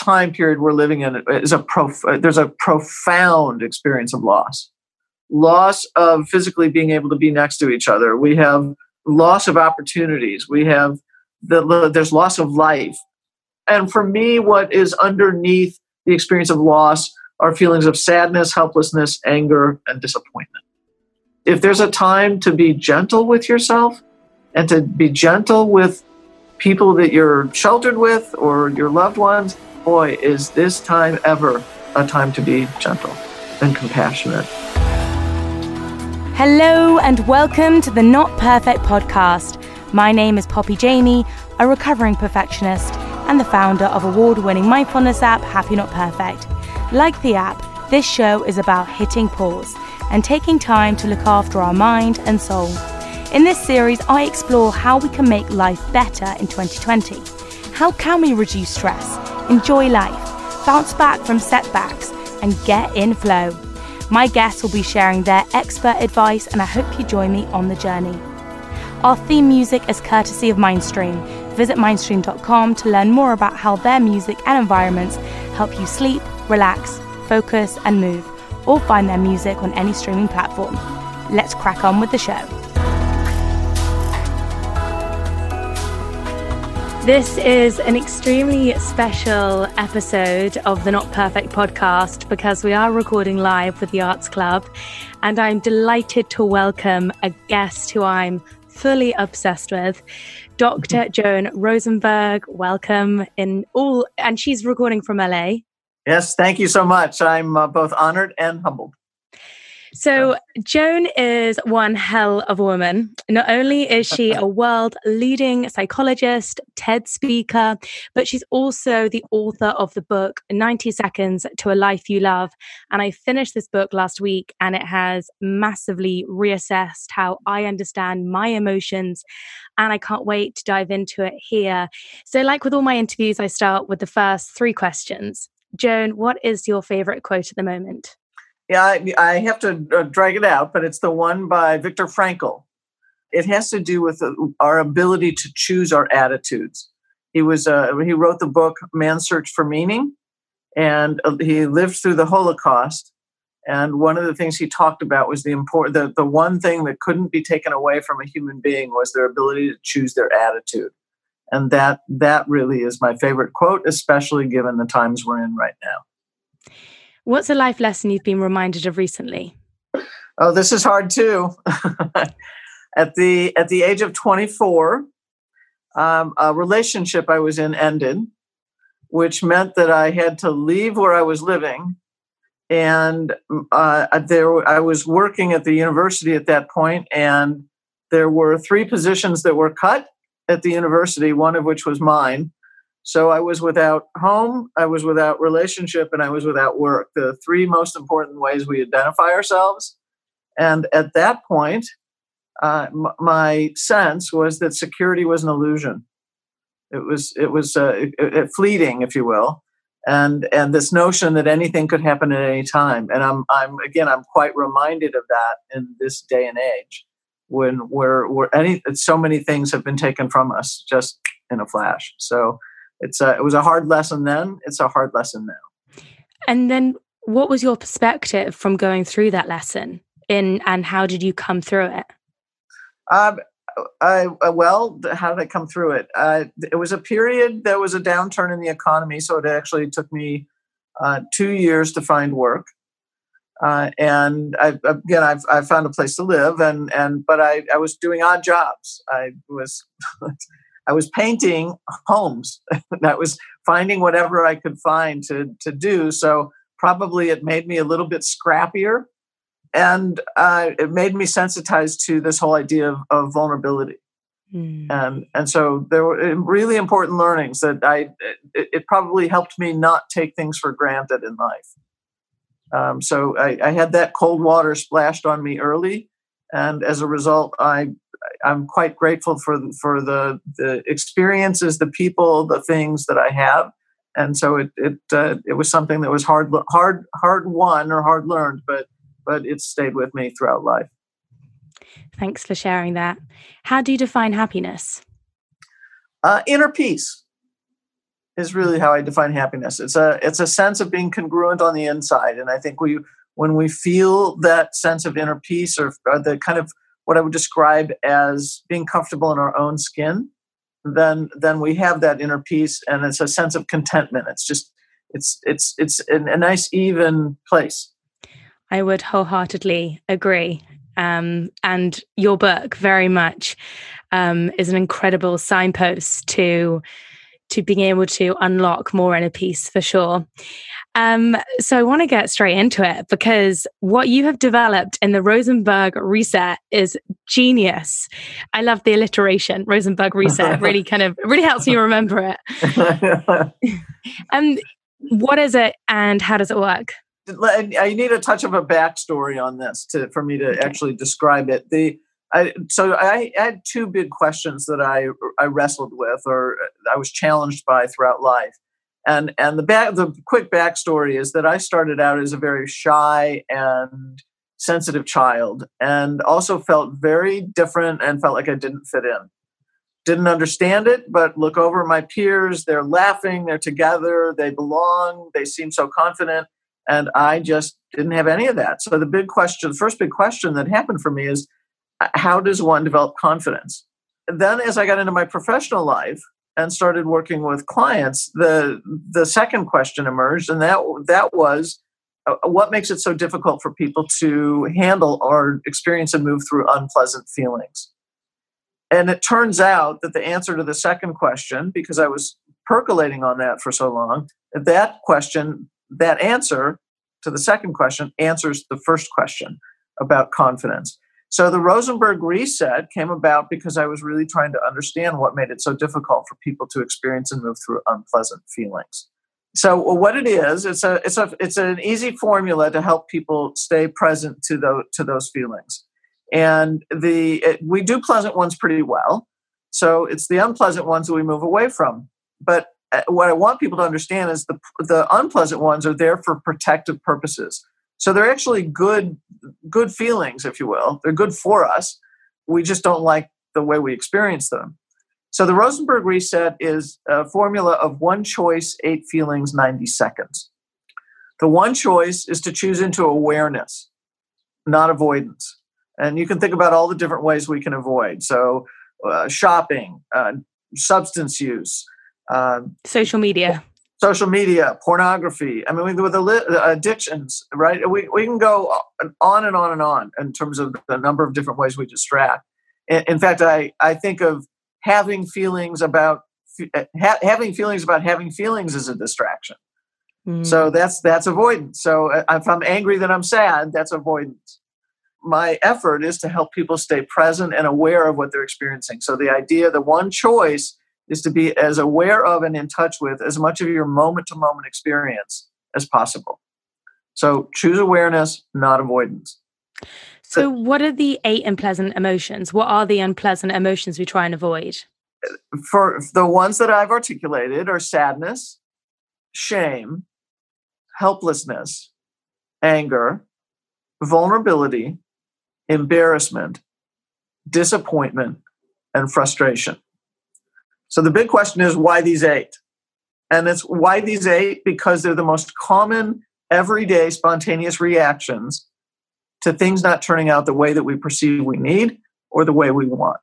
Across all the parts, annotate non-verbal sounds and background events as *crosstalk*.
time period we're living in uh, is a prof- uh, there's a profound experience of loss. Loss of physically being able to be next to each other. We have loss of opportunities. We have the, there's loss of life. And for me what is underneath the experience of loss are feelings of sadness helplessness anger and disappointment. If there's a time to be gentle with yourself and to be gentle with people that you're sheltered with or your loved ones, boy, is this time ever a time to be gentle and compassionate. Hello, and welcome to the Not Perfect podcast. My name is Poppy Jamie, a recovering perfectionist and the founder of award winning mindfulness app Happy Not Perfect. Like the app, this show is about hitting pause and taking time to look after our mind and soul. In this series, I explore how we can make life better in 2020. How can we reduce stress, enjoy life, bounce back from setbacks, and get in flow? My guests will be sharing their expert advice, and I hope you join me on the journey. Our theme music is courtesy of Mindstream. Visit mindstream.com to learn more about how their music and environments help you sleep, relax, focus, and move, or find their music on any streaming platform. Let's crack on with the show. This is an extremely special episode of the Not Perfect podcast because we are recording live with the Arts Club. And I'm delighted to welcome a guest who I'm fully obsessed with, Dr. Joan Rosenberg. Welcome in all, and she's recording from LA. Yes, thank you so much. I'm uh, both honored and humbled. So, Joan is one hell of a woman. Not only is she *laughs* a world leading psychologist, TED speaker, but she's also the author of the book 90 Seconds to a Life You Love. And I finished this book last week and it has massively reassessed how I understand my emotions. And I can't wait to dive into it here. So, like with all my interviews, I start with the first three questions. Joan, what is your favorite quote at the moment? Yeah, I, I have to uh, drag it out, but it's the one by Viktor Frankl. It has to do with uh, our ability to choose our attitudes. He was uh, he wrote the book Man's Search for Meaning, and uh, he lived through the Holocaust. And one of the things he talked about was the important the, the one thing that couldn't be taken away from a human being was their ability to choose their attitude. And that that really is my favorite quote, especially given the times we're in right now. What's a life lesson you've been reminded of recently? Oh, this is hard too. *laughs* at the at the age of 24, um, a relationship I was in ended, which meant that I had to leave where I was living and uh, there I was working at the university at that point, and there were three positions that were cut at the university, one of which was mine. So I was without home, I was without relationship, and I was without work. The three most important ways we identify ourselves. And at that point, uh, m- my sense was that security was an illusion. It was it was uh, it, it fleeting, if you will, and and this notion that anything could happen at any time. And I'm I'm again I'm quite reminded of that in this day and age when where where any so many things have been taken from us just in a flash. So it's a, it was a hard lesson then. It's a hard lesson now. And then, what was your perspective from going through that lesson? In and how did you come through it? Um, I, uh, well, how did I come through it? Uh, it was a period. There was a downturn in the economy, so it actually took me uh, two years to find work. Uh, and I, again, I've, I found a place to live, and and but I, I was doing odd jobs. I was *laughs* I was painting homes. *laughs* that was finding whatever I could find to to do. So probably it made me a little bit scrappier, and uh, it made me sensitized to this whole idea of, of vulnerability. Mm. And and so there were uh, really important learnings that I it, it, probably helped me not take things for granted in life. Um, so I, I had that cold water splashed on me early, and as a result, I I'm quite grateful for for the the experiences, the people, the things that I have, and so it it uh, it was something that was hard hard hard won or hard learned, but but it stayed with me throughout life. Thanks for sharing that. How do you define happiness? Uh, inner peace is really how I define happiness. It's a it's a sense of being congruent on the inside, and I think we when we feel that sense of inner peace or, or the kind of what I would describe as being comfortable in our own skin, then then we have that inner peace, and it's a sense of contentment. It's just it's it's it's a, a nice even place. I would wholeheartedly agree. Um, and your book very much um, is an incredible signpost to to being able to unlock more inner peace for sure. Um, so I want to get straight into it because what you have developed in the Rosenberg reset is genius. I love the alliteration, Rosenberg reset. *laughs* really kind of really helps me remember it. *laughs* *laughs* um, what is it and how does it work? I need a touch of a backstory on this to for me to okay. actually describe it. The I, so I, I had two big questions that I I wrestled with or I was challenged by throughout life. And and the back the quick backstory is that I started out as a very shy and sensitive child, and also felt very different and felt like I didn't fit in. Didn't understand it, but look over my peers. They're laughing. They're together. They belong. They seem so confident, and I just didn't have any of that. So the big question, the first big question that happened for me is, how does one develop confidence? And then as I got into my professional life, and started working with clients, the the second question emerged, and that that was uh, what makes it so difficult for people to handle or experience and move through unpleasant feelings. And it turns out that the answer to the second question, because I was percolating on that for so long, that question, that answer to the second question answers the first question about confidence. So the Rosenberg reset came about because I was really trying to understand what made it so difficult for people to experience and move through unpleasant feelings. So what it is, it's a it's a it's an easy formula to help people stay present to those to those feelings. And the it, we do pleasant ones pretty well. So it's the unpleasant ones that we move away from. But uh, what I want people to understand is the the unpleasant ones are there for protective purposes. So they're actually good, good feelings, if you will. They're good for us. We just don't like the way we experience them. So the Rosenberg reset is a formula of one choice, eight feelings, 90 seconds. The one choice is to choose into awareness, not avoidance. And you can think about all the different ways we can avoid. So, uh, shopping, uh, substance use, uh, social media, social media, pornography. I mean, with the addictions, right? We, we can go on and on and on in terms of the number of different ways we distract. In, fact, I, I think of having feelings about ha- having feelings about having feelings as a distraction. Mm. So that's that's avoidance. So uh, if I'm angry, that I'm sad. That's avoidance. My effort is to help people stay present and aware of what they're experiencing. So the idea, the one choice, is to be as aware of and in touch with as much of your moment to moment experience as possible. So choose awareness, not avoidance. So, what are the eight unpleasant emotions? What are the unpleasant emotions we try and avoid? For the ones that I've articulated are sadness, shame, helplessness, anger, vulnerability, embarrassment, disappointment, and frustration. So the big question is why these eight? And it's why these eight because they're the most common everyday spontaneous reactions to things not turning out the way that we perceive we need or the way we want.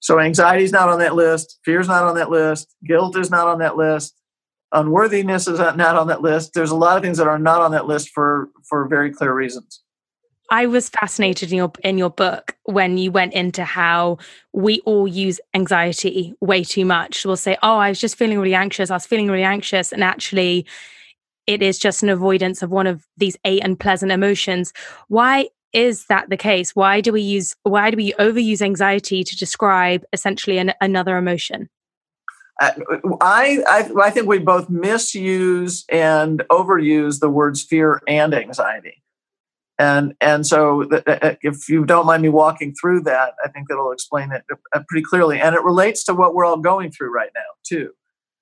So anxiety is not on that list, fear is not on that list, guilt is not on that list, unworthiness is not on that list. There's a lot of things that are not on that list for for very clear reasons. I was fascinated in your in your book when you went into how we all use anxiety way too much. We'll say, "Oh, I was just feeling really anxious. I was feeling really anxious," and actually, it is just an avoidance of one of these eight unpleasant emotions. Why is that the case? Why do we use? Why do we overuse anxiety to describe essentially an, another emotion? Uh, I, I, I think we both misuse and overuse the words fear and anxiety. And, and so, if you don't mind me walking through that, I think that'll explain it uh, pretty clearly. And it relates to what we're all going through right now, too.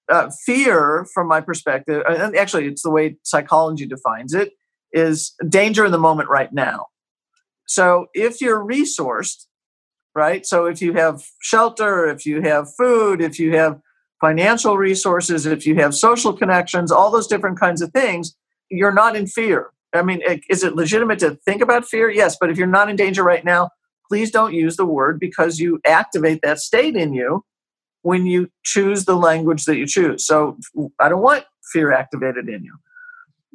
Uh, fear, from my perspective, and actually, it's the way psychology defines it, is danger in the moment right now. So, if you're resourced, right? So, if you have shelter, if you have food, if you have financial resources, if you have social connections, all those different kinds of things, you're not in fear. I mean, is it legitimate to think about fear? Yes, but if you're not in danger right now, please don't use the word because you activate that state in you when you choose the language that you choose. So I don't want fear activated in you.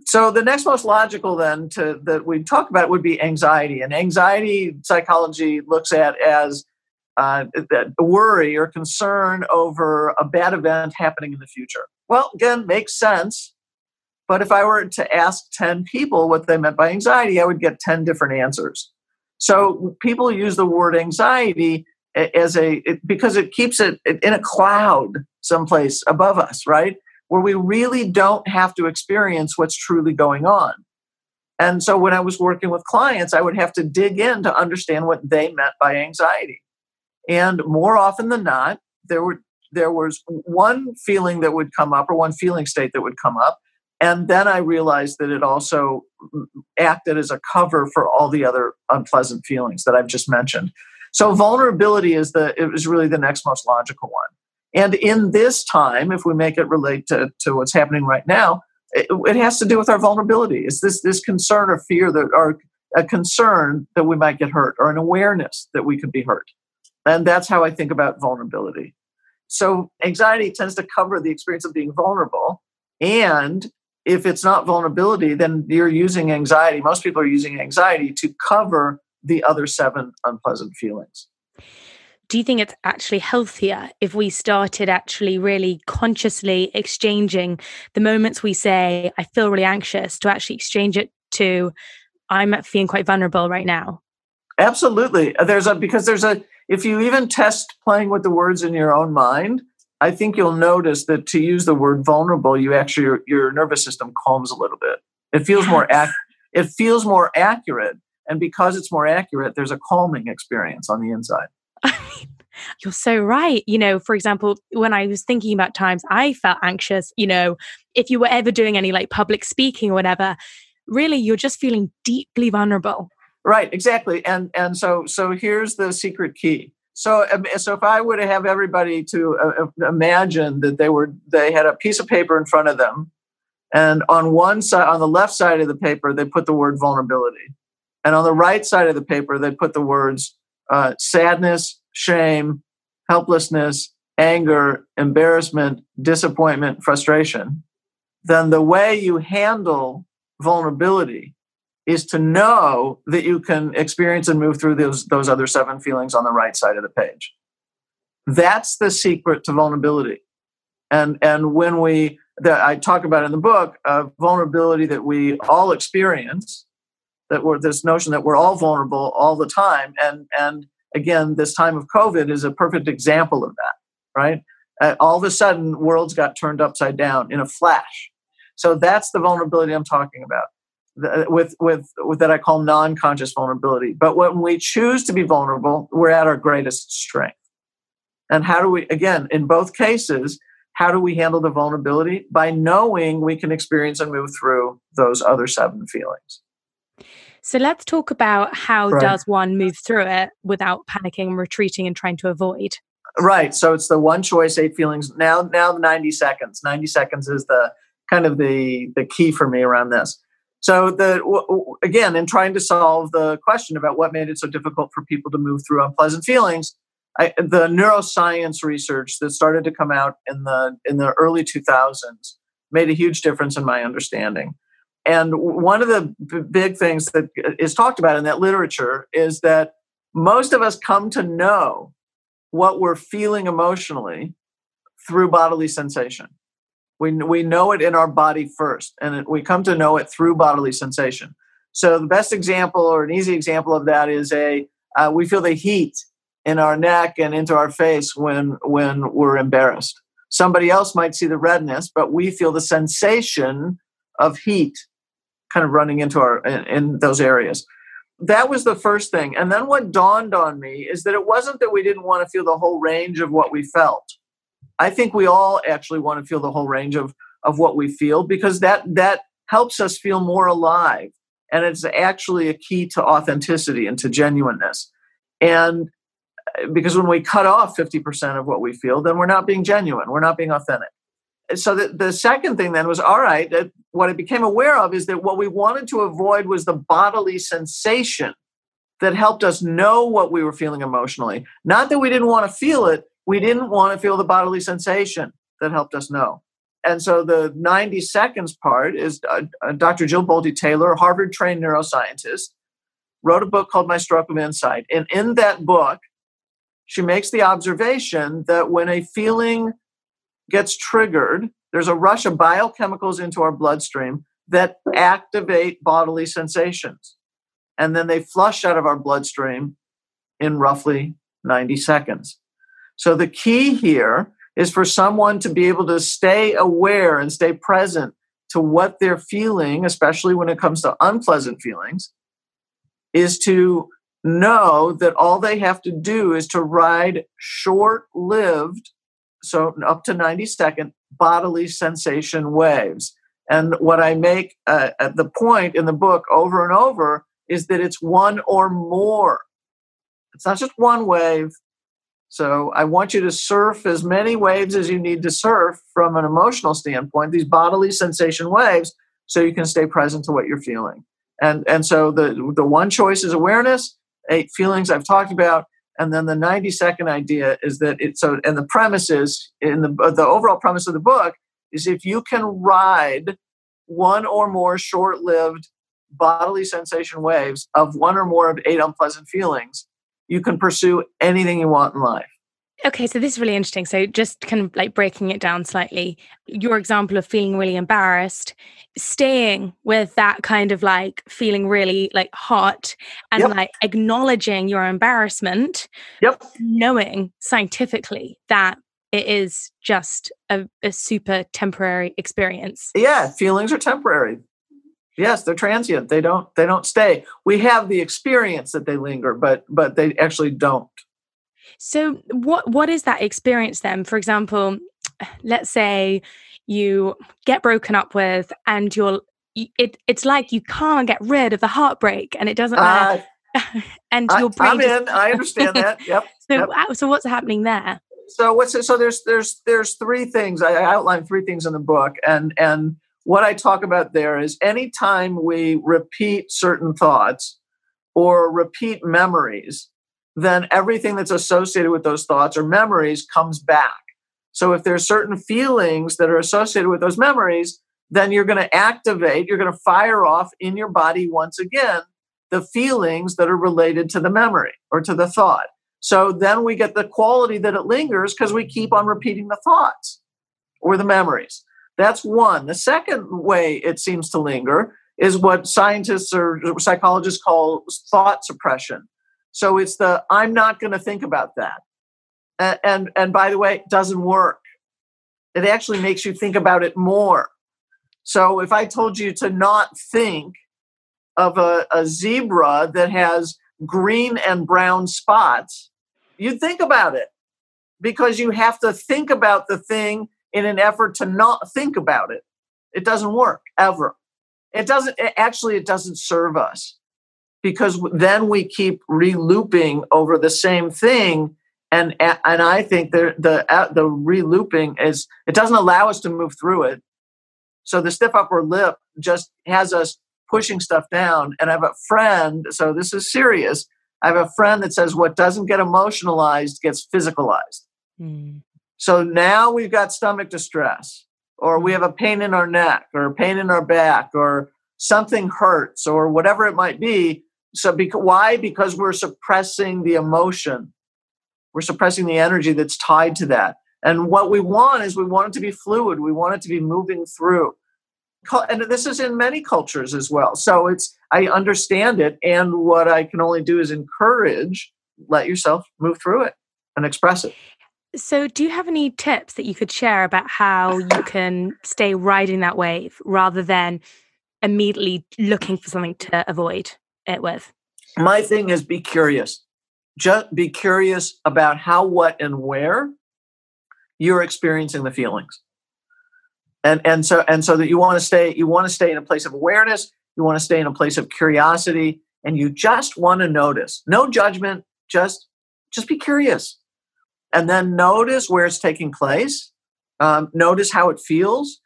So the next most logical then to that we talk about would be anxiety. And anxiety psychology looks at as uh, worry or concern over a bad event happening in the future. Well, again, makes sense. But if I were to ask 10 people what they meant by anxiety, I would get 10 different answers. So people use the word anxiety as a it, because it keeps it in a cloud someplace above us, right? Where we really don't have to experience what's truly going on. And so when I was working with clients, I would have to dig in to understand what they meant by anxiety. And more often than not, there were there was one feeling that would come up or one feeling state that would come up and then i realized that it also acted as a cover for all the other unpleasant feelings that i've just mentioned so vulnerability is the it was really the next most logical one and in this time if we make it relate to, to what's happening right now it, it has to do with our vulnerability it's this this concern or fear that or a concern that we might get hurt or an awareness that we could be hurt and that's how I think about vulnerability. So anxiety tends to cover the experience of being vulnerable. And if it's not vulnerability, then you're using anxiety. Most people are using anxiety to cover the other seven unpleasant feelings. Do you think it's actually healthier if we started actually really consciously exchanging the moments we say, I feel really anxious, to actually exchange it to, I'm feeling quite vulnerable right now? Absolutely. There's a, because there's a, if you even test playing with the words in your own mind, I think you'll notice that to use the word vulnerable, you actually your, your nervous system calms a little bit. It feels yes. more ac- it feels more accurate, and because it's more accurate, there's a calming experience on the inside. *laughs* you're so right. You know, for example, when I was thinking about times I felt anxious, you know, if you were ever doing any like public speaking or whatever, really you're just feeling deeply vulnerable Right, exactly. And and so so here's the secret key. So um, so if I were to have everybody to uh, uh, imagine that they were they had a piece of paper in front of them, and on one side on the left side of the paper they put the word vulnerability, and on the right side of the paper they put the words uh, sadness, shame, helplessness, anger, embarrassment, disappointment, frustration. Then the way you handle vulnerability is to know that you can experience and move through those, those other seven feelings on the right side of the page. That's the secret to vulnerability. And, and when we, that I talk about in the book, a vulnerability that we all experience, that we're this notion that we're all vulnerable all the time. And and again, this time of COVID is a perfect example of that, right? Uh, all of a sudden, worlds got turned upside down in a flash. So that's the vulnerability I'm talking about. The, with, with with that I call non-conscious vulnerability. But when we choose to be vulnerable, we're at our greatest strength. And how do we again in both cases, how do we handle the vulnerability? By knowing we can experience and move through those other seven feelings. So let's talk about how right. does one move through it without panicking and retreating and trying to avoid. Right. So it's the one choice, eight feelings. Now, now 90 seconds. 90 seconds is the kind of the the key for me around this. So the again, in trying to solve the question about what made it so difficult for people to move through unpleasant feelings, I, the neuroscience research that started to come out in the in the early 2000s made a huge difference in my understanding. And one of the b- big things that uh, is talked about in that literature is that most of us come to know what we're feeling emotionally through bodily sensation. We, we know it in our body first, and we come to know it through bodily sensation. So the best example, or an easy example of that, is a uh, we feel the heat in our neck and into our face when when we're embarrassed. Somebody else might see the redness, but we feel the sensation of heat kind of running into our in, in those areas that was the first thing. And then what dawned on me is that it wasn't that we didn't want to feel the whole range of what we felt. I think we all actually want to feel the whole range of, of what we feel because that that helps us feel more alive. And it's actually a key to authenticity and to genuineness. And uh, because when we cut off 50% of what we feel, then we're not being genuine, we're not being authentic so the, the second thing then was all right what i became aware of is that what we wanted to avoid was the bodily sensation that helped us know what we were feeling emotionally not that we didn't want to feel it we didn't want to feel the bodily sensation that helped us know and so the 90 seconds part is uh, uh, dr jill bolte taylor harvard trained neuroscientist wrote a book called my stroke of insight and in that book she makes the observation that when a feeling gets triggered, there's a rush of biochemicals into our bloodstream that activate bodily sensations. And then they flush out of our bloodstream in roughly 90 seconds. So the key here is for someone to be able to stay aware and stay present to what they're feeling, especially when it comes to unpleasant feelings, is to know that all they have to do is to ride short lived so up to 90 second bodily sensation waves. And what I make uh, at the point in the book over and over is that it's one or more. It's not just one wave. So I want you to surf as many waves as you need to surf from an emotional standpoint, these bodily sensation waves, so you can stay present to what you're feeling. And and so the the one choice is awareness, eight feelings I've talked about, and then the 90 second idea is that it's so and the premise is in the the overall premise of the book is if you can ride one or more short-lived bodily sensation waves of one or more of eight unpleasant feelings you can pursue anything you want in life Okay, so this is really interesting. So, just kind of like breaking it down slightly, your example of feeling really embarrassed, staying with that kind of like feeling really like hot and yep. like acknowledging your embarrassment, yep. knowing scientifically that it is just a, a super temporary experience. Yeah, feelings are temporary. Yes, they're transient. They don't they don't stay. We have the experience that they linger, but but they actually don't. So what what is that experience then? For example, let's say you get broken up with and you're it, it's like you can't get rid of the heartbreak and it doesn't uh, *laughs* and your brain I'm just... in. I understand that. *laughs* Yep. so yep. so what's happening there? So what's it, so there's there's there's three things I outline three things in the book and and what I talk about there is anytime we repeat certain thoughts or repeat memories then everything that's associated with those thoughts or memories comes back. So if there's certain feelings that are associated with those memories, then you're going to activate, you're going to fire off in your body once again the feelings that are related to the memory or to the thought. So then we get the quality that it lingers because we keep on repeating the thoughts or the memories. That's one. The second way it seems to linger is what scientists or psychologists call thought suppression. So it's the I'm not going to think about that. And, and and by the way, it doesn't work. It actually makes you think about it more. So if I told you to not think of a, a zebra that has green and brown spots, you'd think about it because you have to think about the thing in an effort to not think about it. It doesn't work ever. It doesn't, actually, it doesn't serve us because then we keep relooping over the same thing. And, and I think the, the, the relooping is, it doesn't allow us to move through it. So the stiff upper lip just has us pushing stuff down. And I have a friend, so this is serious. I have a friend that says what doesn't get emotionalized gets physicalized. Mm. So now we've got stomach distress, or we have a pain in our neck, or a pain in our back, or something hurts, or whatever it might be. So, because, why? Because we're suppressing the emotion, we're suppressing the energy that's tied to that. And what we want is we want it to be fluid, we want it to be moving through. And this is in many cultures as well. So it's I understand it, and what I can only do is encourage. Let yourself move through it and express it. So, do you have any tips that you could share about how you can stay riding that wave rather than immediately looking for something to avoid it with? My thing is be curious. Just be curious about how, what, and where you're experiencing the feelings. And and so and so that you want to stay you want to stay in a place of awareness, you want to stay in a place of curiosity, and you just want to notice. No judgment, just just be curious and then notice where it's taking place. Um, notice how it feels.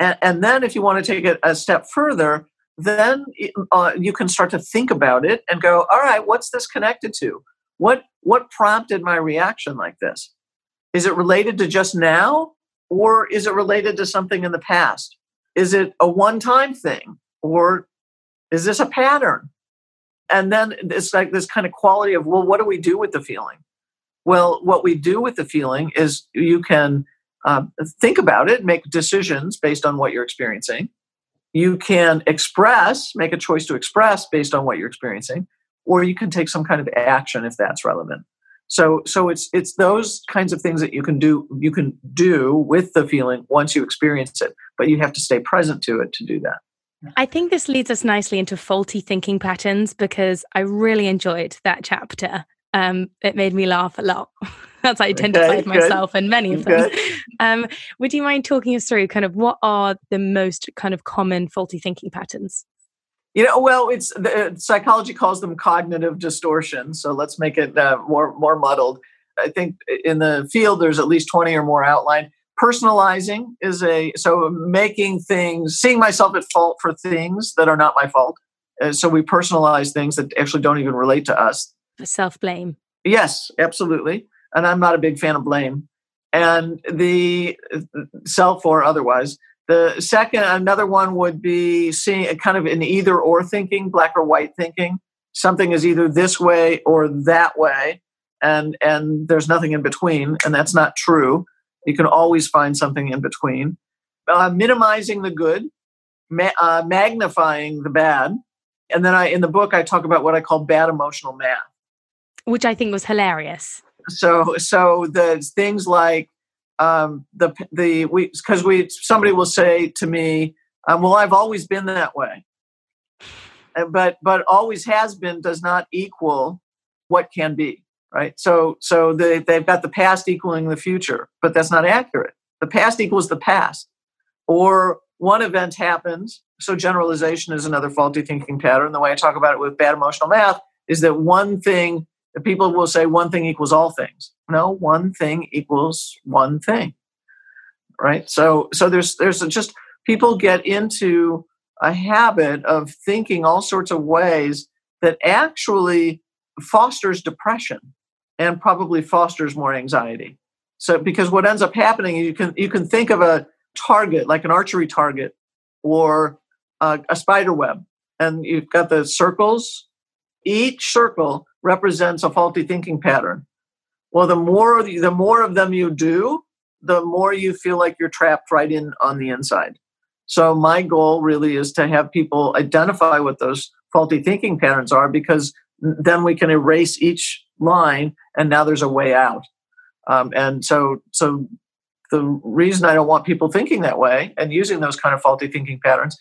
And, and, then, if you want to take it a step further, then uh, you can start to think about it and go, all right, what's this connected to? What, what prompted my reaction like this? Is it related to just now? Or is it related to something in the past? Is it a one time thing? Or is this a pattern? And then it's like this kind of quality of, well, what do we do with the feeling? Well, what we do with the feeling is you can uh, think about it, make decisions based on what you're experiencing. You can express, make a choice to express based on what you're experiencing, or you can take some kind of action if that's relevant. So, so it's it's those kinds of things that you can do you can do with the feeling once you experience it, but you have to stay present to it to do that. I think this leads us nicely into faulty thinking patterns because I really enjoyed that chapter um, it made me laugh a lot. *laughs* That's how I identified okay, myself and many of them. *laughs* Um, would you mind talking us through kind of what are the most kind of common faulty thinking patterns? You know, well, it's the, uh, psychology calls them cognitive distortions. So let's make it uh, more more muddled. I think in the field there's at least twenty or more outlined. Personalizing is a so making things, seeing myself at fault for things that are not my fault. Uh, so we personalize things that actually don't even relate to us self blame. Yes, absolutely. And I'm not a big fan of blame. And the self or otherwise. The second, another one would be seeing a kind of an either or thinking, black or white thinking. Something is either this way or that way, and and there's nothing in between, and that's not true. You can always find something in between. Uh, minimizing the good, ma- uh, magnifying the bad, and then I in the book I talk about what I call bad emotional math which I think was hilarious. So, so the things like um, the the we because we somebody will say to me, um, "Well, I've always been that way," but but always has been does not equal what can be, right? So so they they've got the past equaling the future, but that's not accurate. The past equals the past, or one event happens. So generalization is another faulty thinking pattern. The way I talk about it with bad emotional math is that one thing people will say one thing equals all things. No, one thing equals one thing. Right? So so there's there's just people get into a habit of thinking all sorts of ways that actually fosters depression and probably fosters more anxiety. So because what ends up happening you can you can think of a target like an archery target or a, a spider web and you've got the circles each circle represents a faulty thinking pattern. Well, the more the more of them you do, the more you feel like you're trapped right in on the inside. So my goal really is to have people identify what those faulty thinking patterns are because then we can erase each line and now there's a way out. Um, and so so the reason I don't want people thinking that way and using those kind of faulty thinking patterns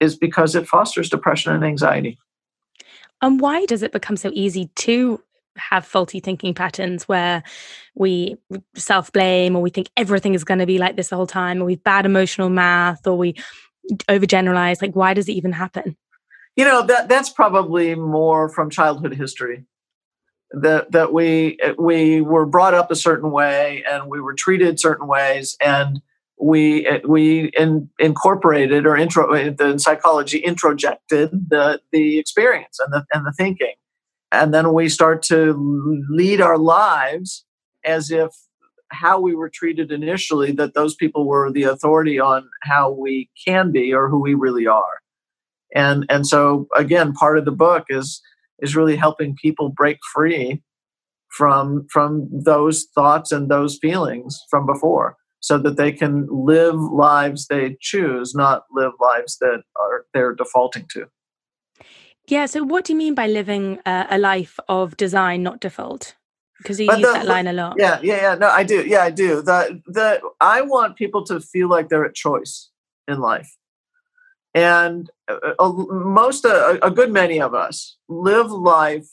is because it fosters depression and anxiety. And why does it become so easy to have faulty thinking patterns where we self blame or we think everything is going to be like this the whole time or we've bad emotional math or we overgeneralize? Like, why does it even happen? You know, that that's probably more from childhood history. That that we eh, we were brought up a certain way and we were treated certain ways and we we in, incorporated or intro the psychology introjected the the experience and the and the thinking. And then we start to lead our lives as if how we were treated initially that those people were the authority on how we can be or who we really are. And and so again part of the book is is really helping people break free from from those thoughts and those feelings from before so that they can live lives they choose not live lives that are they're defaulting to yeah. So, what do you mean by living uh, a life of design, not default? Because you but use the, that line a lot. Yeah, yeah, yeah. No, I do. Yeah, I do. The the I want people to feel like they're at choice in life, and uh, most uh, a good many of us live life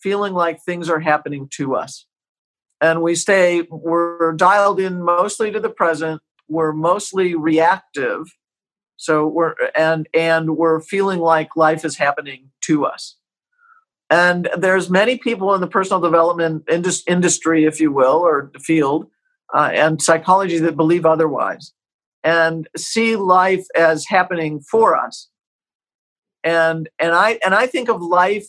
feeling like things are happening to us, and we stay we're dialed in mostly to the present. We're mostly reactive so we're and and we're feeling like life is happening to us. And there's many people in the personal development indus- industry, if you will, or the field, uh, and psychology that believe otherwise, and see life as happening for us. And and I and I think of life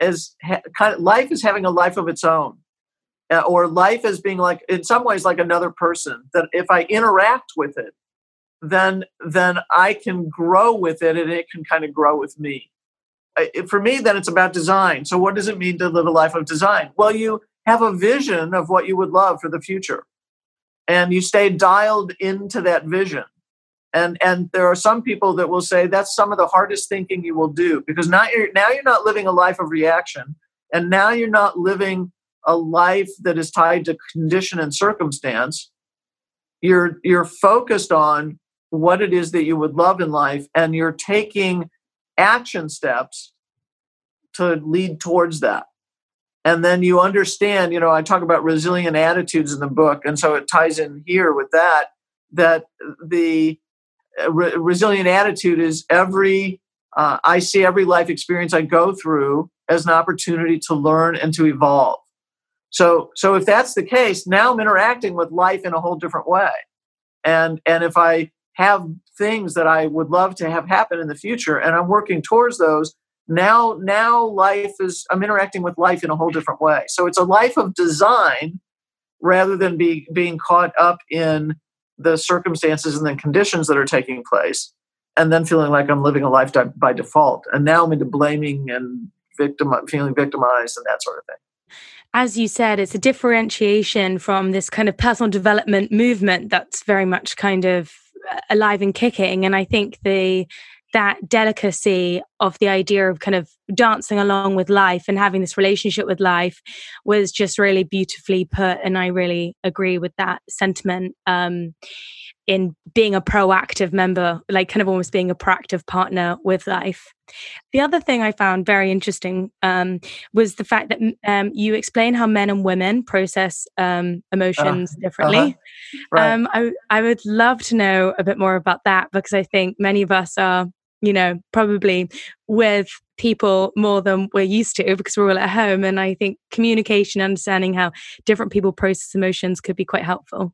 as ha- kind of life is having a life of its own, Uh, or life as being like in some ways like another person. That if I interact with it, then then I can grow with it and it can kind of grow with me. For me, then it's about design. So, what does it mean to live a life of design? Well, you have a vision of what you would love for the future, and you stay dialed into that vision. And and there are some people that will say that's some of the hardest thinking you will do because now you're now you're not living a life of reaction, and now you're not living a life that is tied to condition and circumstance. You're you're focused on what it is that you would love in life and you're taking action steps to lead towards that and then you understand you know i talk about resilient attitudes in the book and so it ties in here with that that the uh, re- resilient attitude is every uh, i see every life experience i go through as an opportunity to learn and to evolve so so if that's the case now i'm interacting with life in a whole different way and and if i have things that I would love to have happen in the future, and I'm working towards those. Now, now life is I'm interacting with life in a whole different way. So it's a life of design rather than be being caught up in the circumstances and the conditions that are taking place, and then feeling like I'm living a life by default. And now I'm into blaming and victim feeling victimized and that sort of thing as you said, it's a differentiation from this kind of personal development movement that's very much kind of alive and kicking. And I think the that delicacy of the idea of kind of dancing along with life and having this relationship with life was just really beautifully put and i really agree with that sentiment um, in being a proactive member, like kind of almost being a proactive partner with life. The other thing I found very interesting um, was the fact that um, you explain how men and women process um, emotions uh, differently. Uh-huh. Right. Um, I, I would love to know a bit more about that because I think many of us are, you know, probably with people more than we're used to because we're all at home. And I think communication, understanding how different people process emotions could be quite helpful.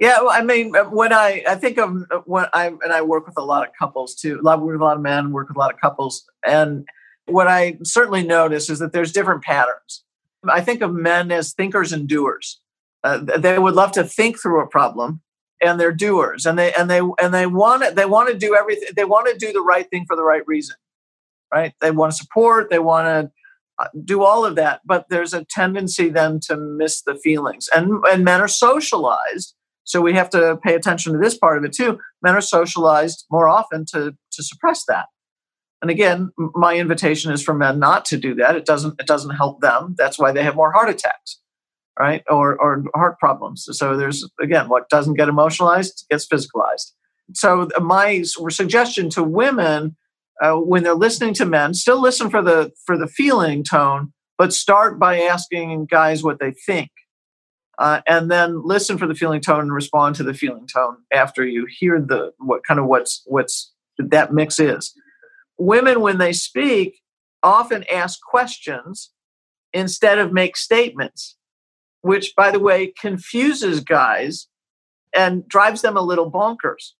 Yeah, well, I mean, uh, when I I think of uh, when I and I work with a lot of couples too. A lot with a lot of men, work with a lot of couples, and what I certainly notice is that there's different patterns. I think of men as thinkers and doers. Uh, they would love to think through a problem, and they're doers, and they and they and they want to they want to do everything. They want to do the right thing for the right reason, right? They want to support. They want to uh, do all of that, but there's a tendency then to miss the feelings, and and men are socialized So we have to pay attention to this part of it too. Men are socialized more often to to suppress that. And again, my invitation is for men not to do that. It doesn't it doesn't help them. That's why they have more heart attacks, right? Or or heart problems. So there's again, what doesn't get emotionalized gets physicalized. So my suggestion to women uh, when they're listening to men, still listen for the for the feeling tone, but start by asking guys what they think. Uh, and then listen for the feeling tone and respond to the feeling tone after you hear the what kind of what's what's that mix is. Women, when they speak, often ask questions instead of make statements, which, by the way, confuses guys and drives them a little bonkers.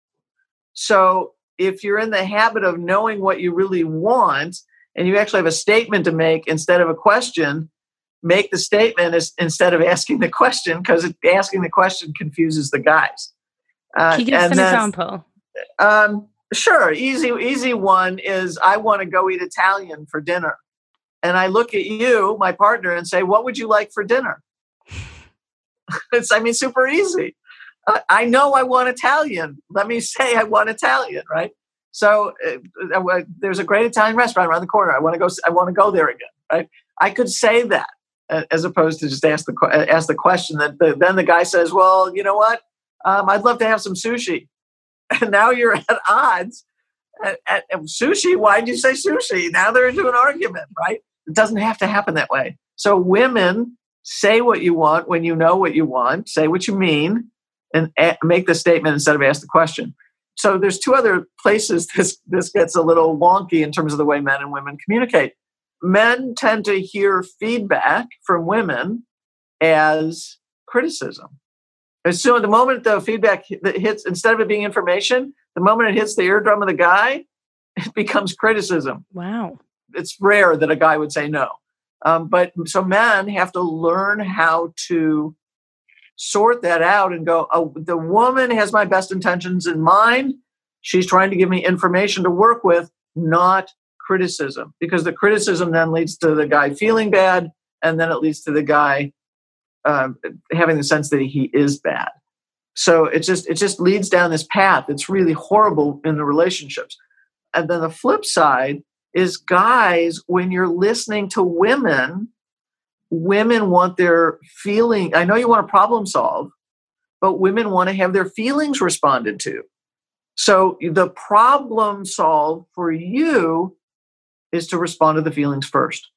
So, if you're in the habit of knowing what you really want and you actually have a statement to make instead of a question, make the statement as, instead of asking the question because asking the question confuses the guys. Uh, Can you give us an then, example? Um, sure. Easy, easy one is I want to go eat Italian for dinner. And I look at you, my partner, and say, What would you like for dinner? *laughs* it's, I mean, super easy. Uh, I know I want Italian. Let me say I want Italian, right? So uh, uh, there's a great Italian restaurant around the corner. I want to go. I want to go there again, right? I could say that as opposed to just ask the ask the question. That the, then the guy says, "Well, you know what? Um, I'd love to have some sushi." *laughs* And now you're at odds. At, at, at sushi? Why did you say sushi? Now they're into an argument, right? It doesn't have to happen that way. So women say what you want when you know what you want. Say what you mean, and a- make the statement instead of ask the question. So there's two other places *laughs* this this gets a little wonky in terms of the way men and women communicate men tend to hear feedback from women as criticism. As soon the moment the feedback that hits, instead of it being information, the moment it hits the eardrum of the guy, *laughs* it becomes criticism. Wow. It's rare that a guy would say no. Um, but so men have to learn how to sort that out and go, oh, the woman has my best intentions in mind. She's trying to give me information to work with, not criticism because the criticism then leads to the guy feeling bad and then it leads to the guy um, having the sense that he is bad. So it just it just leads down this path it's really horrible in the relationships. And then the flip side is guys when you're listening to women women want their feeling i know you want to problem solve but women want to have their feelings responded to. So the problem solve for you is to respond to the feelings first.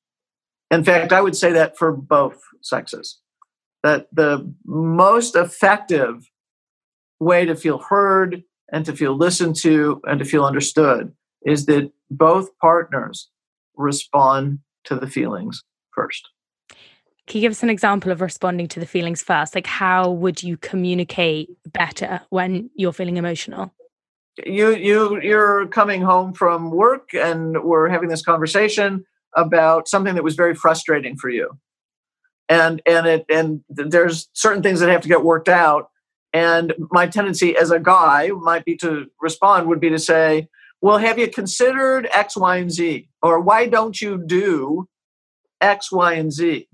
In fact, I would say that for both sexes, that the most effective way to feel heard and to feel listened to and to feel understood is that both partners respond to the feelings first. Can you give us an example of responding to the feelings first? Like, how would you communicate better when you're feeling emotional? You you you're coming home from work and we're having this conversation about something that was very frustrating for you. And and it and there's certain things that have to get worked out. And my tendency as a guy might be to respond would be to say well have you considered x y and z? Or why don't you do x y and z?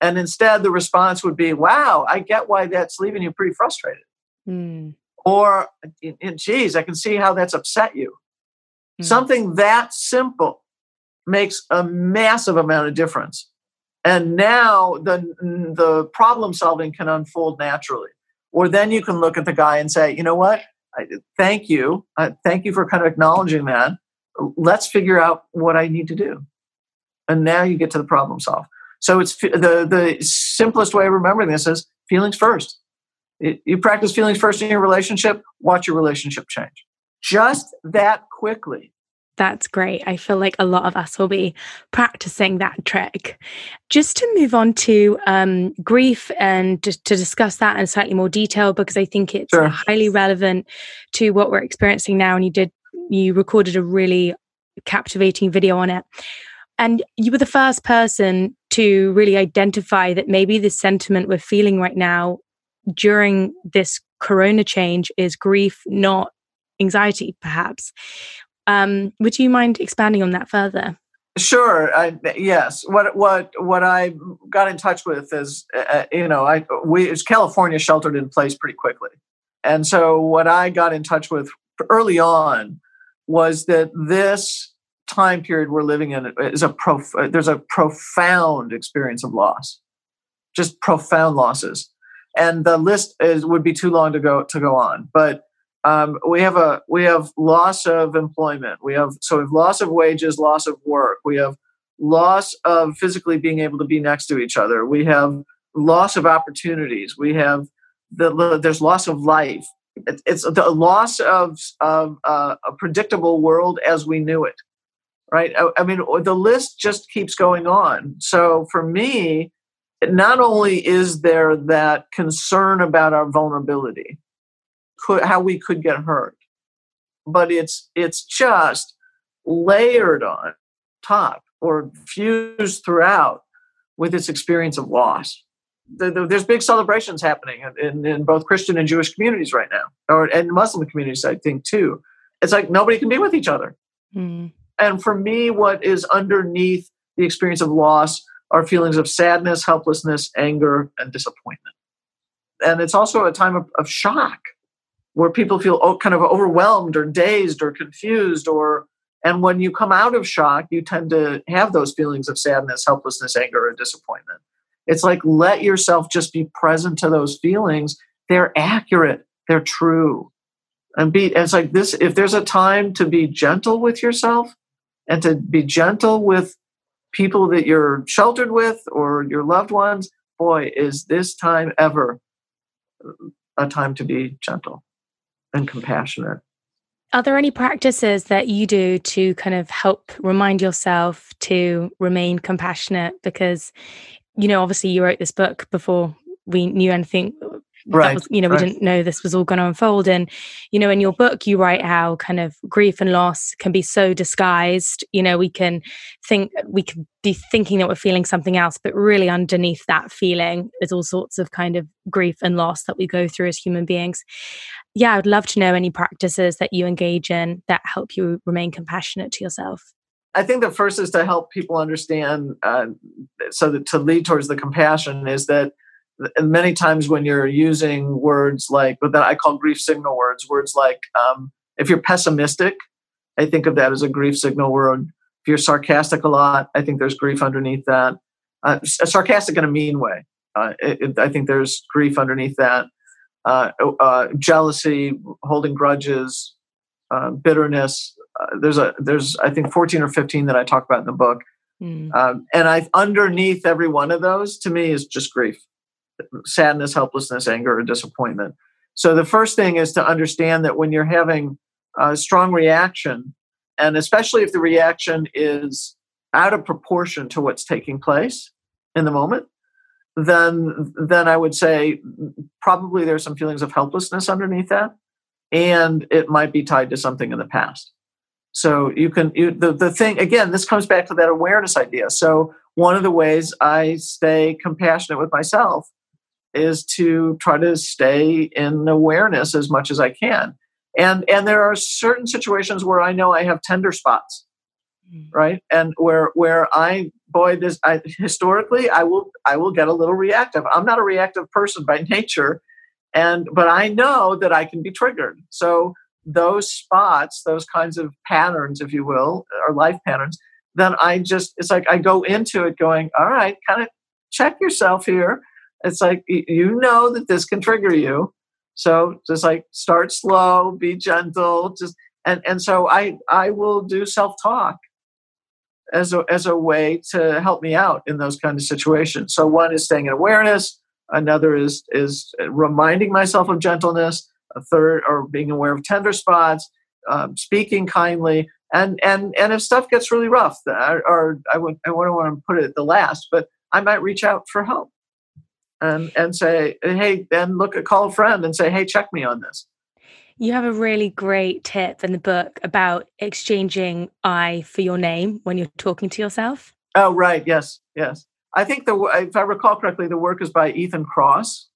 And instead the response would be wow i get why that's leaving you pretty frustrated. Mm. Or, geez, I can see how that's upset you. Mm-hmm. Something that simple makes a massive amount of difference. And now the, the problem solving can unfold naturally. Or then you can look at the guy and say, you know what? I, thank you. Uh, thank you for kind of acknowledging that. Let's figure out what I need to do. And now you get to the problem solve. So it's the, the simplest way of remembering this is feelings first you practice feelings first in your relationship, watch your relationship change. Just that quickly. That's great. I feel like a lot of us will be practicing that trick. Just to move on to um, grief and to, to, discuss that in slightly more detail, because I think it's sure. highly relevant to what we're experiencing now. And you did, you recorded a really captivating video on it. And you were the first person to really identify that maybe the sentiment we're feeling right now during this corona change is grief, not anxiety, perhaps. Um, would you mind expanding on that further? Sure. I, yes. What what what I got in touch with is, uh, uh you know, I we California sheltered in place pretty quickly, and so what I got in touch with early on was that this time period we're living in is a prof- there's a profound experience of loss, just profound losses, and the list is would be too long to go to go on. But um, we have a we have loss of employment. We have so we have loss of wages, loss of work. We have loss of physically being able to be next to each other. We have loss of opportunities. We have the, there's loss of life. It, it's the loss of of uh, a predictable world as we knew it. Right. I, I mean, the list just keeps going on. So for me, not only is there that concern about our vulnerability, could, how we could get hurt, but it's it's just layered on top or fused throughout with this experience of loss. The, the, there's big celebrations happening in, in, both Christian and Jewish communities right now, or and Muslim communities, I think too. It's like nobody can be with each other. Mm. And for me, what is underneath the experience of loss are feelings of sadness, helplessness, anger, and disappointment. And it's also a time of, of shock where people feel oh, kind of overwhelmed or dazed or confused or and when you come out of shock, you tend to have those feelings of sadness, helplessness, anger, and disappointment. It's like let yourself just be present to those feelings. They're accurate, they're true. And be and it's like this if there's a time to be gentle with yourself and to be gentle with people that you're sheltered with or your loved ones, boy, is this time ever a time to be gentle and compassionate. Are there any practices that you do to kind of help remind yourself to remain compassionate? Because, you know, obviously you wrote this book before we knew anything right was, you know right. we didn't know this was all going to unfold. And you know in your book you write how kind of grief and loss can be so disguised. You know we can think we could be thinking that we're feeling something else but really underneath that feeling there's all sorts of kind of grief and loss that we go through as human beings. Yeah i'd love to know any practices that you engage in that help you remain compassionate to yourself. I think the first is to help people understand, uh, so that to lead towards the compassion is that many times when you're using words like but that I call grief signal words, words like um, if you're pessimistic, I think of that as a grief signal word. If you're sarcastic a lot, I think there's grief underneath that. Uh, sarcastic in a mean way. Uh, it, it, I think there's grief underneath that. Uh, uh jealousy, holding grudges, uh, bitterness. Uh, there's a there's I think 14 or 15 that I talk about in the book. Mm. Um, and I underneath every one of those to me is just grief sadness, helplessness, anger, or disappointment. So the first thing is to understand that when you're having a strong reaction, and especially if the reaction is out of proportion to what's taking place in the moment, then then I would say probably there's some feelings of helplessness underneath that, and it might be tied to something in the past. So you can you, the the thing again. This comes back to that awareness idea. So one of the ways I stay compassionate with myself is to try to stay in awareness as much as I can. And and there are certain situations where I know I have tender spots, mm. right? And where where I boy this I, historically I will I will get a little reactive. I'm not a reactive person by *laughs* nature, and but I know that I can be triggered. So those spots, those kinds of patterns, if you will, or life patterns, then I just it's like I go into it going, all right, kind of check yourself here it's like you know that this can trigger you. So just like start slow, be gentle, just and and so I I will do self talk as a as a way to help me out in those kind of situations. So one is staying in awareness. Another is is reminding myself of gentleness. A third, or being aware of tender spots, um, speaking kindly, and and and if stuff gets really rough, or, or I would I wouldn't want to put it at the last, but I might reach out for help and and say, hey, then look at call a friend and say, hey, check me on this. You have a really great tip in the book about exchanging I for your name when you're talking to yourself. Oh, right. Yes. Yes. I think the if I recall correctly, the work is by Ethan Kross,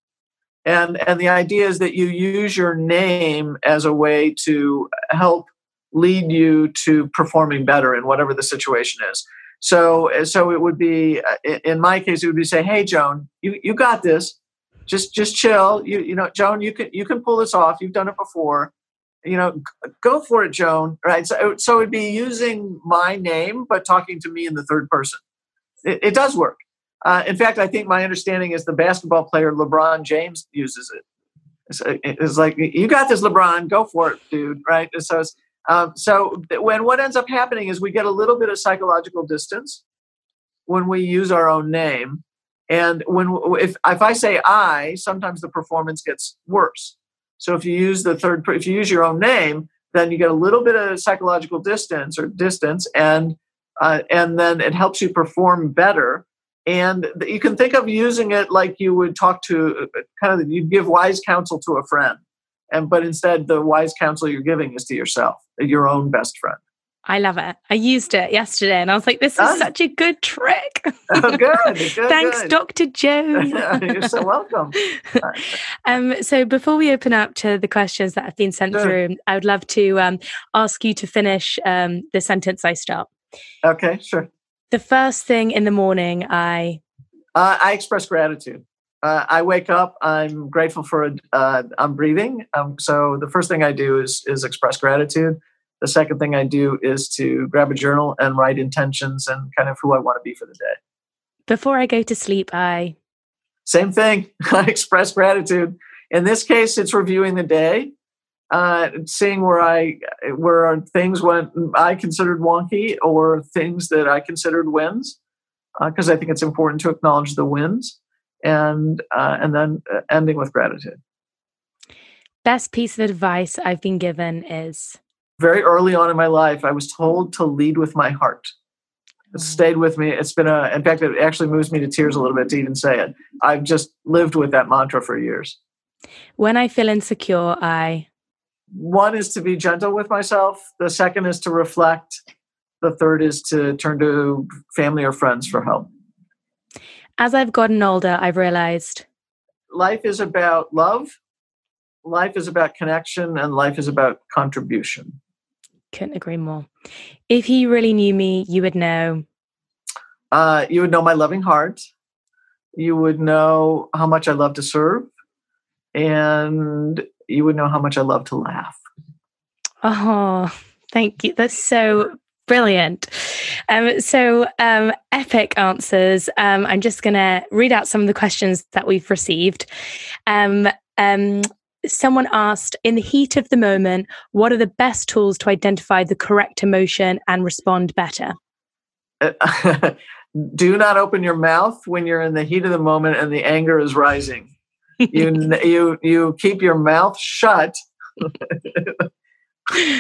and and the idea is that you use your name as a way to help lead you to performing better in whatever the situation is. So, so it would be, uh, in my case, it would be say, "Hey, Joan, you, you got this. just just chill. You you know, Joan, you can you can pull this off. You've done it before. You know, go for it, Joan. Right. So so it'd be using my name, but talking to me in the third person. It, it does work. Uh, in fact, I think my understanding is the basketball player LeBron James uses it. It's, it's like you got this, LeBron. Go for it, dude. Right. So it's, um, so when what ends up happening is we get a little bit of psychological distance when we use our own name and when if if I say I, sometimes the performance gets worse. So if you use the third, if you use your own name, then you get a little bit of psychological distance or distance, and uh, and then it helps you perform better. And you can think of using it like you would talk to uh, kind of you'd give wise counsel to a friend, and but instead the wise counsel you're giving is to yourself, your own best friend. I love it. I used it yesterday and I was like, this is oh. such a good trick. *laughs* Oh, good. good *laughs* Thanks, good. Dr. Joan. You're so welcome. *laughs* um, so, before we open up to the questions that have been sent sure. through, I would love to um, ask you to finish um, the sentence I start. Okay, sure. The first thing in the morning, I. Uh, I express gratitude. Uh, I wake up. I'm grateful for. Uh, I'm breathing. Um, so the first thing I do is is express gratitude. The second thing I do is to grab a journal and write intentions and kind of who I want to be for the day. Before I go to sleep, I. Same thing. *laughs* I express gratitude. In this case, it's reviewing the day, uh, seeing where I where things went I considered wonky or things that I considered wins, because uh, I think it's important to acknowledge the wins, and uh, and then uh, ending with gratitude. Best piece of advice I've been given is very early on in my life, I was told to lead with my heart. It stayed with me. It's been a, in fact, it actually moves me to tears a little bit to even say it. I've just lived with that mantra for years. When I feel insecure, I. One is to be gentle with myself. The second is to reflect. The third is to turn to family or friends for help. As I've gotten older, I've realized life is about love, life is about connection, and life is about contribution. Couldn't agree more. If you really knew me, you would know. Uh, you would know my loving heart. You would know how much I love to serve. And you would know how much I love to laugh. Oh, thank you. That's so brilliant. Um, so, um, epic answers. Um, I'm just going to read out some of the questions that we've received. Um, um, someone asked in the heat of the moment what are the best tools to identify the correct emotion and respond better *laughs* do not open your mouth when you're in the heat of the moment and the anger is rising you *laughs* you you keep your mouth shut *laughs*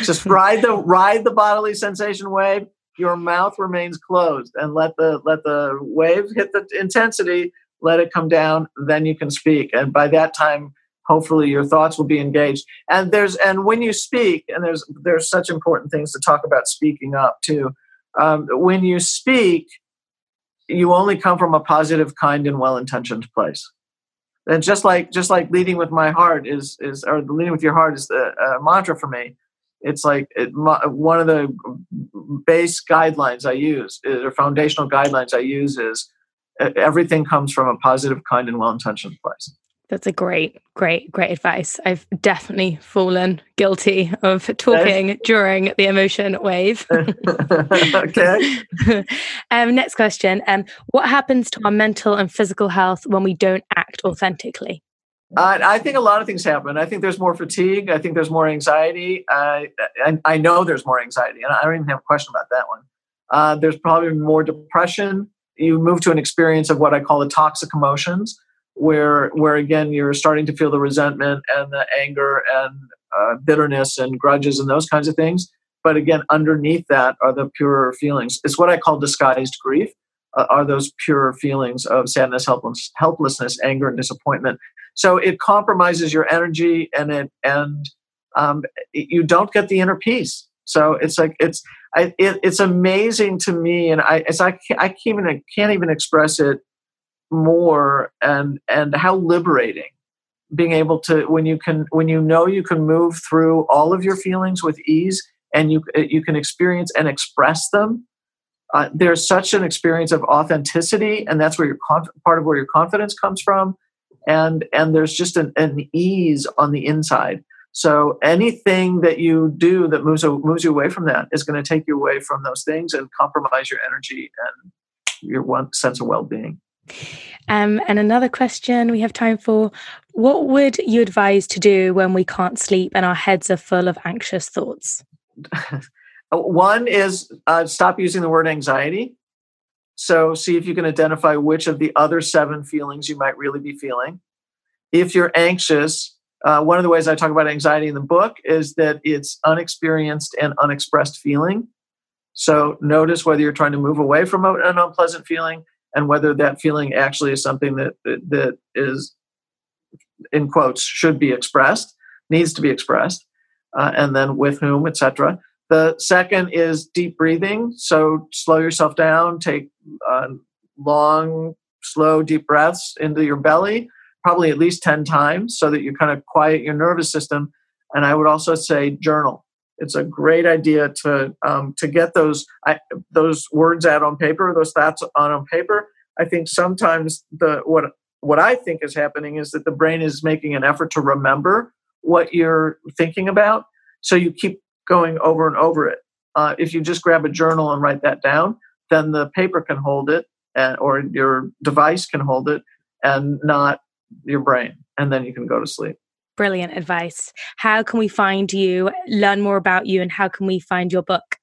just ride the ride the bodily sensation wave. Your mouth remains closed and let the let the wave hit the intensity let it come down then you can speak. And by that time hopefully your thoughts will be engaged. And there's and when you speak and there's there's such important things to talk about speaking up too. Um, when you speak you only come from a positive kind and well-intentioned place. And just like just like leading with my heart is is or leading with your heart is the uh, mantra for me it's like it, one of the base guidelines i use or foundational guidelines i use is everything comes from a positive kind and well-intentioned place that's a great, great, great advice. I've definitely fallen guilty of talking during the emotion wave. *laughs* *laughs* okay. um, next question. Um, what happens to our mental and physical health when we don't act authentically? Uh, I think a lot of things happen. I think there's more fatigue. I think there's more anxiety. Uh, and I know there's more anxiety, and I don't even have a question about that one. Uh, there's probably more depression. You move to an experience of what I call the toxic emotions where where again you're starting to feel the resentment and the anger and uh, bitterness and grudges and those kinds of things but again underneath that are the purer feelings it's what i call disguised grief uh, are those pure feelings of sadness helpless, helplessness anger and disappointment. So it compromises your energy and it and um, you don't get the inner peace. So it's like it's I, it, it's amazing to me and i it's, I, can't, I can't even can't even express it more and and how liberating being able to when you can when you know you can move through all of your feelings with ease and you you can experience and express them uh, there's such an experience of authenticity and that's where your conf- part of where your confidence comes from and and there's just an, an ease on the inside. So anything that you do that moves moves you away from that is going to take you away from those things and compromise your energy and your one sense of well-being. Um, and another question we have time for: What would you advise to do when we can't sleep and our heads are full of anxious thoughts? *laughs* One is uh, stop using the word anxiety. So see if you can identify which of the other seven feelings you might really be feeling. If you're anxious, uh, one of the ways I talk about anxiety in the book is that it's unexperienced and unexpressed feeling. So notice whether you're trying to move away from an unpleasant feeling and whether that feeling actually is something that that is in quotes should be expressed, needs to be expressed, uh, and then with whom, etc. The second is deep breathing. So slow yourself down, take uh, long, slow, deep breaths into your belly, probably at least 10 times, so that you kind of quiet your nervous system. And I would also say journal. It's a great idea to um, to get those I, those words out on paper, those thoughts on on paper. I think sometimes the what what I think is happening is that the brain is making an effort to remember what you're thinking about, so you keep going over and over it. Uh, if you just grab a journal and write that down, then the paper can hold it, and, or your device can hold it, and not your brain. And then you can go to sleep. Brilliant advice. How can we find you, learn more about you, and how can we find your book?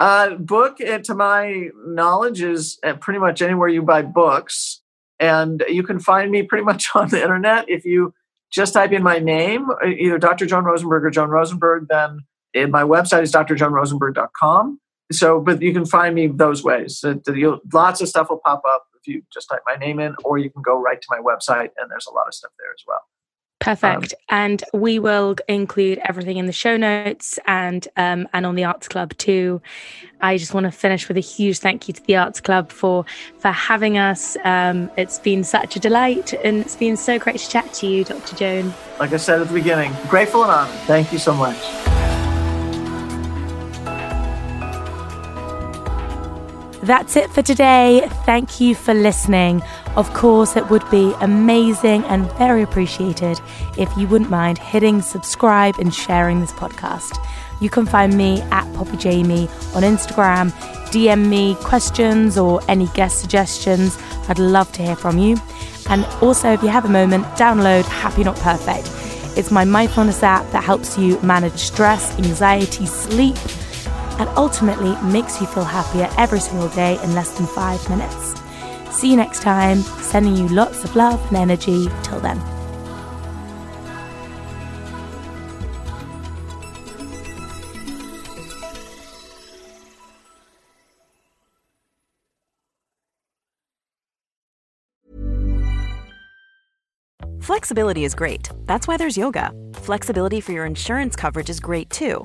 Uh, book, uh, to my knowledge, is uh, pretty much anywhere you buy books. And you can find me pretty much *laughs* on the internet. If you just type in my name, uh, either Dr. Joan Rosenberg or Joan Rosenberg, then my website is drjoanrosenberg.com. So, but you can find me those ways. lots of stuff will pop up if you just type my name in, or you can go right to my website, and there's a lot of stuff there as well. Perfect. Um, and we will include everything in the show notes and um, and on the Arts Club too. I just want to finish with a huge thank you to the Arts Club for for having us. Um, it's been such a delight, and it's been so great to chat to you, Dr. Joan. Like I said at the beginning, grateful and honored. Thank you so much. That's it for today. Thank you for listening. Of course, it would be amazing and very appreciated if you wouldn't mind hitting subscribe and sharing this podcast. You can find me at Poppy Jamie on Instagram. DM me questions or any guest suggestions. I'd love to hear from you. And also, if you have a moment, download Happy Not Perfect. It's my mindfulness app that helps you manage stress, anxiety, sleep and ultimately makes you feel happier every single day in less than five minutes. See you next time, sending you lots of love and energy. Till then. Flexibility is great. That's why there's yoga. Flexibility for your insurance coverage is great too.